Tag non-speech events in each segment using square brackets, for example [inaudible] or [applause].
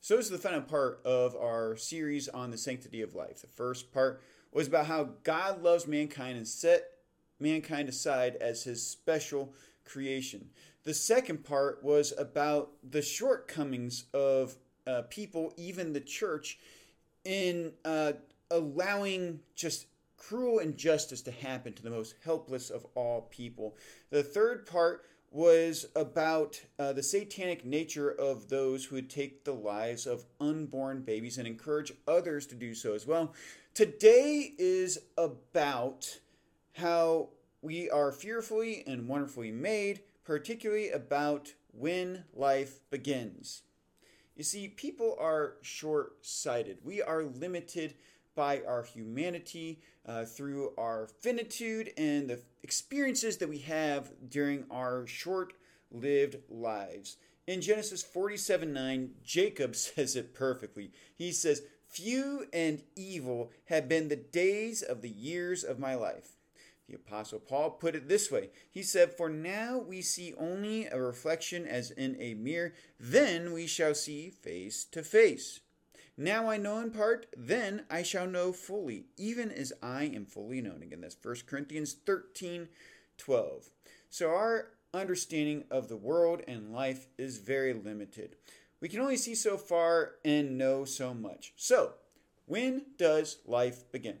So, this is the final part of our series on the sanctity of life. The first part was about how God loves mankind and set mankind aside as his special creation. The second part was about the shortcomings of uh, people, even the church, in uh, allowing just cruel injustice to happen to the most helpless of all people. The third part was about uh, the satanic nature of those who would take the lives of unborn babies and encourage others to do so as well. Today is about how we are fearfully and wonderfully made, particularly about when life begins. You see, people are short sighted. We are limited by our humanity, uh, through our finitude, and the experiences that we have during our short lived lives. In Genesis 47 9, Jacob [laughs] says it perfectly. He says, Few and evil have been the days of the years of my life. The Apostle Paul put it this way He said, For now we see only a reflection as in a mirror, then we shall see face to face. Now I know in part, then I shall know fully, even as I am fully known. Again, that's 1 Corinthians 13 12. So our understanding of the world and life is very limited. We can only see so far and know so much. So, when does life begin?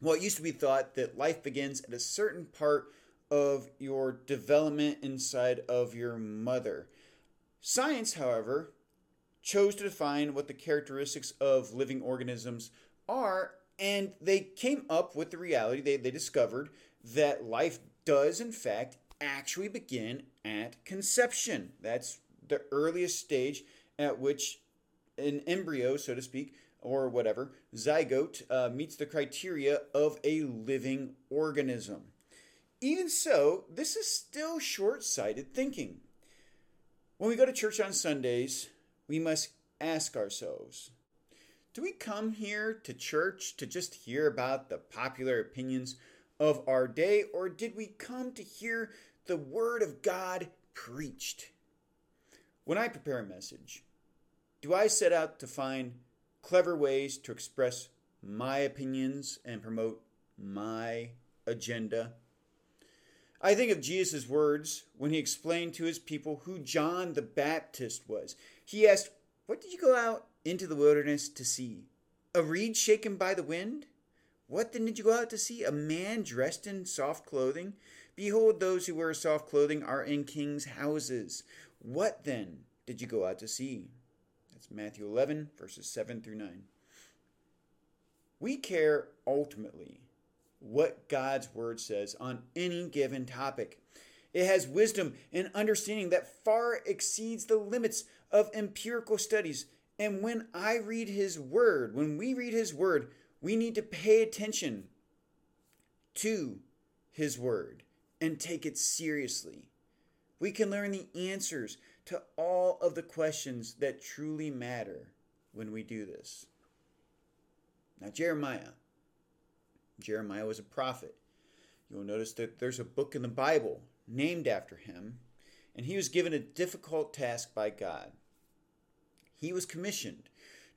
Well, it used to be thought that life begins at a certain part of your development inside of your mother. Science, however, chose to define what the characteristics of living organisms are, and they came up with the reality, they, they discovered that life does, in fact, actually begin at conception. That's the earliest stage at which an embryo, so to speak, or whatever, zygote, uh, meets the criteria of a living organism. Even so, this is still short sighted thinking. When we go to church on Sundays, we must ask ourselves do we come here to church to just hear about the popular opinions of our day, or did we come to hear the Word of God preached? When I prepare a message, do I set out to find clever ways to express my opinions and promote my agenda? I think of Jesus' words when he explained to his people who John the Baptist was. He asked, What did you go out into the wilderness to see? A reed shaken by the wind? What then did you go out to see? A man dressed in soft clothing? Behold, those who wear soft clothing are in kings' houses. What then did you go out to see? That's Matthew 11, verses 7 through 9. We care ultimately what God's word says on any given topic. It has wisdom and understanding that far exceeds the limits of empirical studies. And when I read his word, when we read his word, we need to pay attention to his word and take it seriously. We can learn the answers to all of the questions that truly matter when we do this. Now, Jeremiah Jeremiah was a prophet. You'll notice that there's a book in the Bible named after him, and he was given a difficult task by God. He was commissioned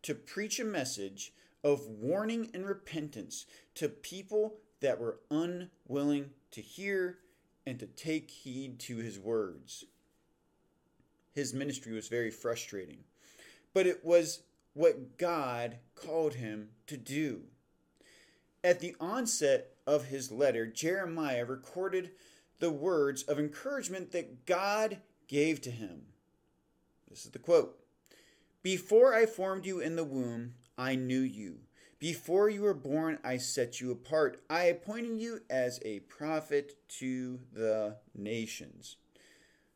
to preach a message of warning and repentance to people that were unwilling to hear and to take heed to his words. His ministry was very frustrating, but it was what God called him to do. At the onset of his letter, Jeremiah recorded the words of encouragement that God gave to him. This is the quote Before I formed you in the womb, I knew you. Before you were born, I set you apart. I appointed you as a prophet to the nations.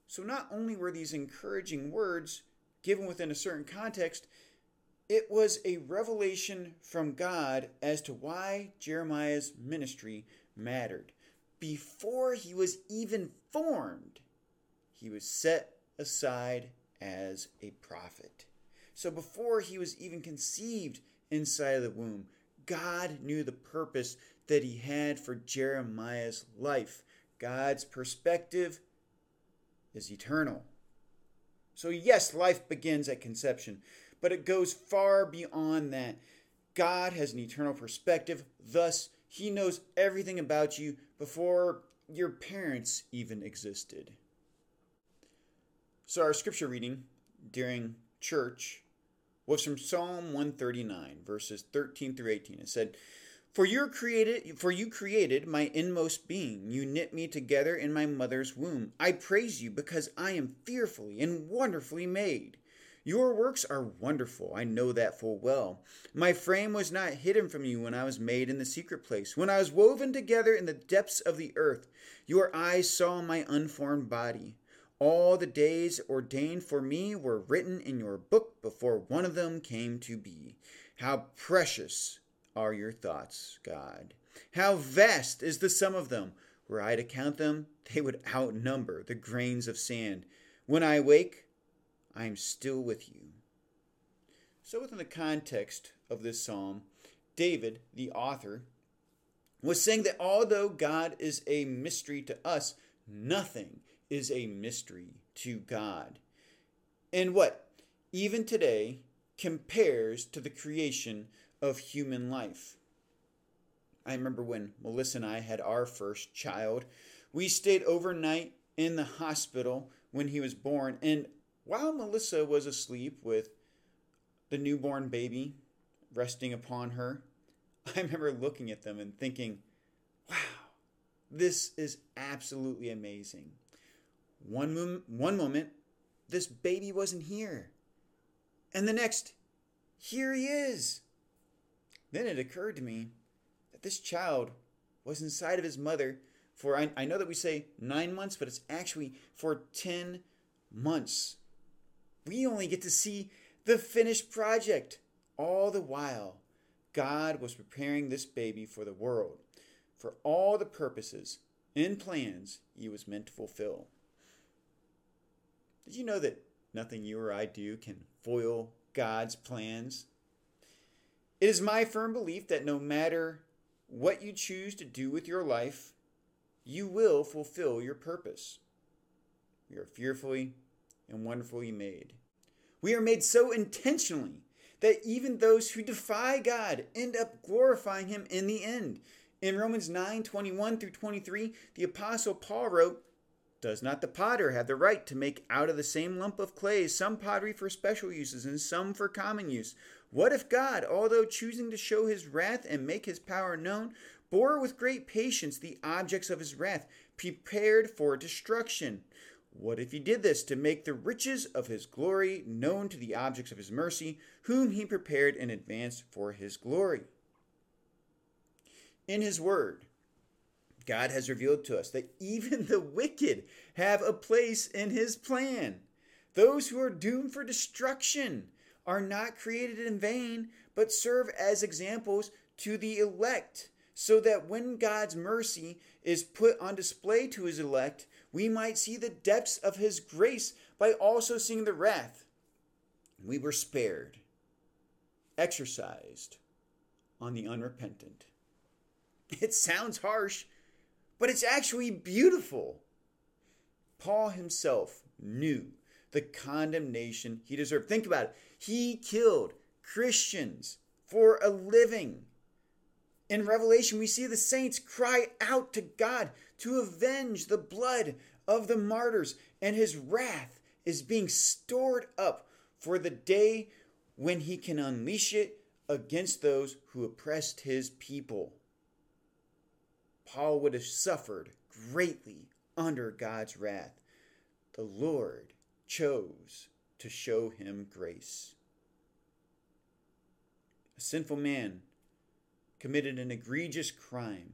So, not only were these encouraging words given within a certain context, it was a revelation from God as to why Jeremiah's ministry mattered. Before he was even formed, he was set aside as a prophet. So before he was even conceived inside of the womb, God knew the purpose that he had for Jeremiah's life. God's perspective is eternal. So, yes, life begins at conception, but it goes far beyond that. God has an eternal perspective, thus, He knows everything about you before your parents even existed. So, our scripture reading during church was from Psalm 139, verses 13 through 18. It said, for you created for you created my inmost being. You knit me together in my mother's womb. I praise you because I am fearfully and wonderfully made. Your works are wonderful. I know that full well. My frame was not hidden from you when I was made in the secret place, when I was woven together in the depths of the earth. Your eyes saw my unformed body. All the days ordained for me were written in your book before one of them came to be. How precious are your thoughts, God. How vast is the sum of them! Were I to count them, they would outnumber the grains of sand. When I wake, I am still with you. So, within the context of this psalm, David, the author, was saying that although God is a mystery to us, nothing is a mystery to God. And what, even today, compares to the creation of human life. I remember when Melissa and I had our first child, we stayed overnight in the hospital when he was born. And while Melissa was asleep with the newborn baby resting upon her, [laughs] I remember looking at them and thinking, wow, this is absolutely amazing. One, mom- one moment, this baby wasn't here. And the next, here he is. Then it occurred to me that this child was inside of his mother for, I, I know that we say nine months, but it's actually for 10 months. We only get to see the finished project. All the while, God was preparing this baby for the world, for all the purposes and plans he was meant to fulfill. Did you know that nothing you or I do can foil God's plans? It is my firm belief that no matter what you choose to do with your life, you will fulfill your purpose. We are fearfully and wonderfully made. We are made so intentionally that even those who defy God end up glorifying him in the end. In Romans 9 21 through 23, the Apostle Paul wrote, Does not the potter have the right to make out of the same lump of clay some pottery for special uses and some for common use? What if God, although choosing to show his wrath and make his power known, bore with great patience the objects of his wrath, prepared for destruction? What if he did this to make the riches of his glory known to the objects of his mercy, whom he prepared in advance for his glory? In his word, God has revealed to us that even the wicked have a place in his plan. Those who are doomed for destruction are not created in vain, but serve as examples to the elect, so that when God's mercy is put on display to his elect, we might see the depths of his grace by also seeing the wrath. We were spared, exercised on the unrepentant. [laughs] It sounds harsh, but it's actually beautiful. Paul himself knew the condemnation he deserved. Think about it. He killed Christians for a living. In Revelation, we see the saints cry out to God to avenge the blood of the martyrs, and his wrath is being stored up for the day when he can unleash it against those who oppressed his people. Paul would have suffered greatly under God's wrath. The Lord chose to show him grace. A sinful man committed an egregious crime,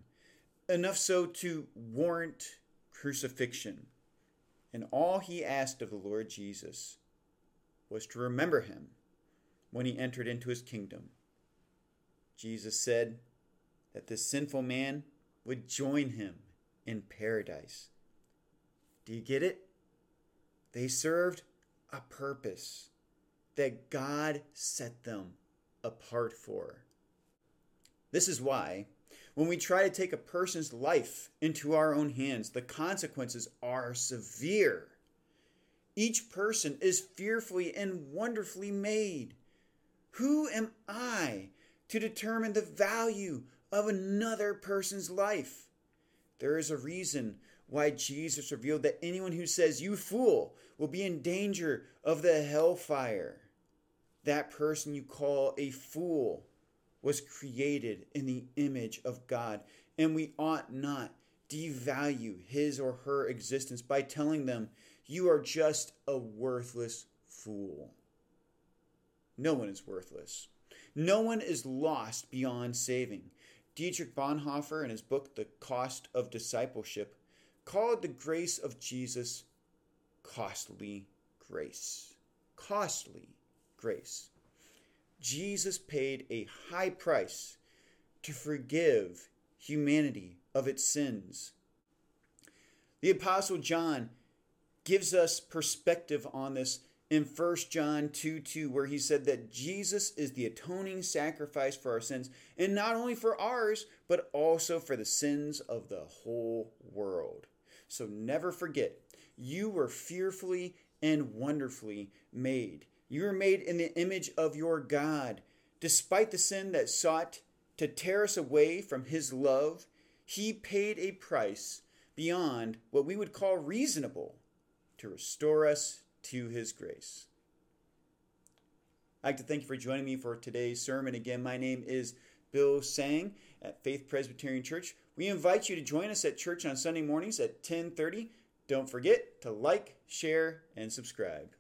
enough so to warrant crucifixion. And all he asked of the Lord Jesus was to remember him when he entered into his kingdom. Jesus said that this sinful man would join him in paradise. Do you get it? They served a purpose that God set them apart for. This is why, when we try to take a person's life into our own hands, the consequences are severe. Each person is fearfully and wonderfully made. Who am I to determine the value of another person's life? There is a reason why Jesus revealed that anyone who says, You fool, will be in danger of the hellfire. That person you call a fool was created in the image of God, and we ought not devalue his or her existence by telling them, You are just a worthless fool. No one is worthless. No one is lost beyond saving. Dietrich Bonhoeffer, in his book, The Cost of Discipleship, called the grace of Jesus costly grace. Costly grace. Jesus paid a high price to forgive humanity of its sins. The Apostle John gives us perspective on this in 1 John 2 2, where he said that Jesus is the atoning sacrifice for our sins, and not only for ours, but also for the sins of the whole world. So never forget, you were fearfully and wonderfully made. You were made in the image of your God. Despite the sin that sought to tear us away from His love, He paid a price beyond what we would call reasonable to restore us to His grace. I'd like to thank you for joining me for today's sermon. Again, my name is Bill Seng at Faith Presbyterian Church. We invite you to join us at church on Sunday mornings at 10:30. Don't forget to like, share, and subscribe.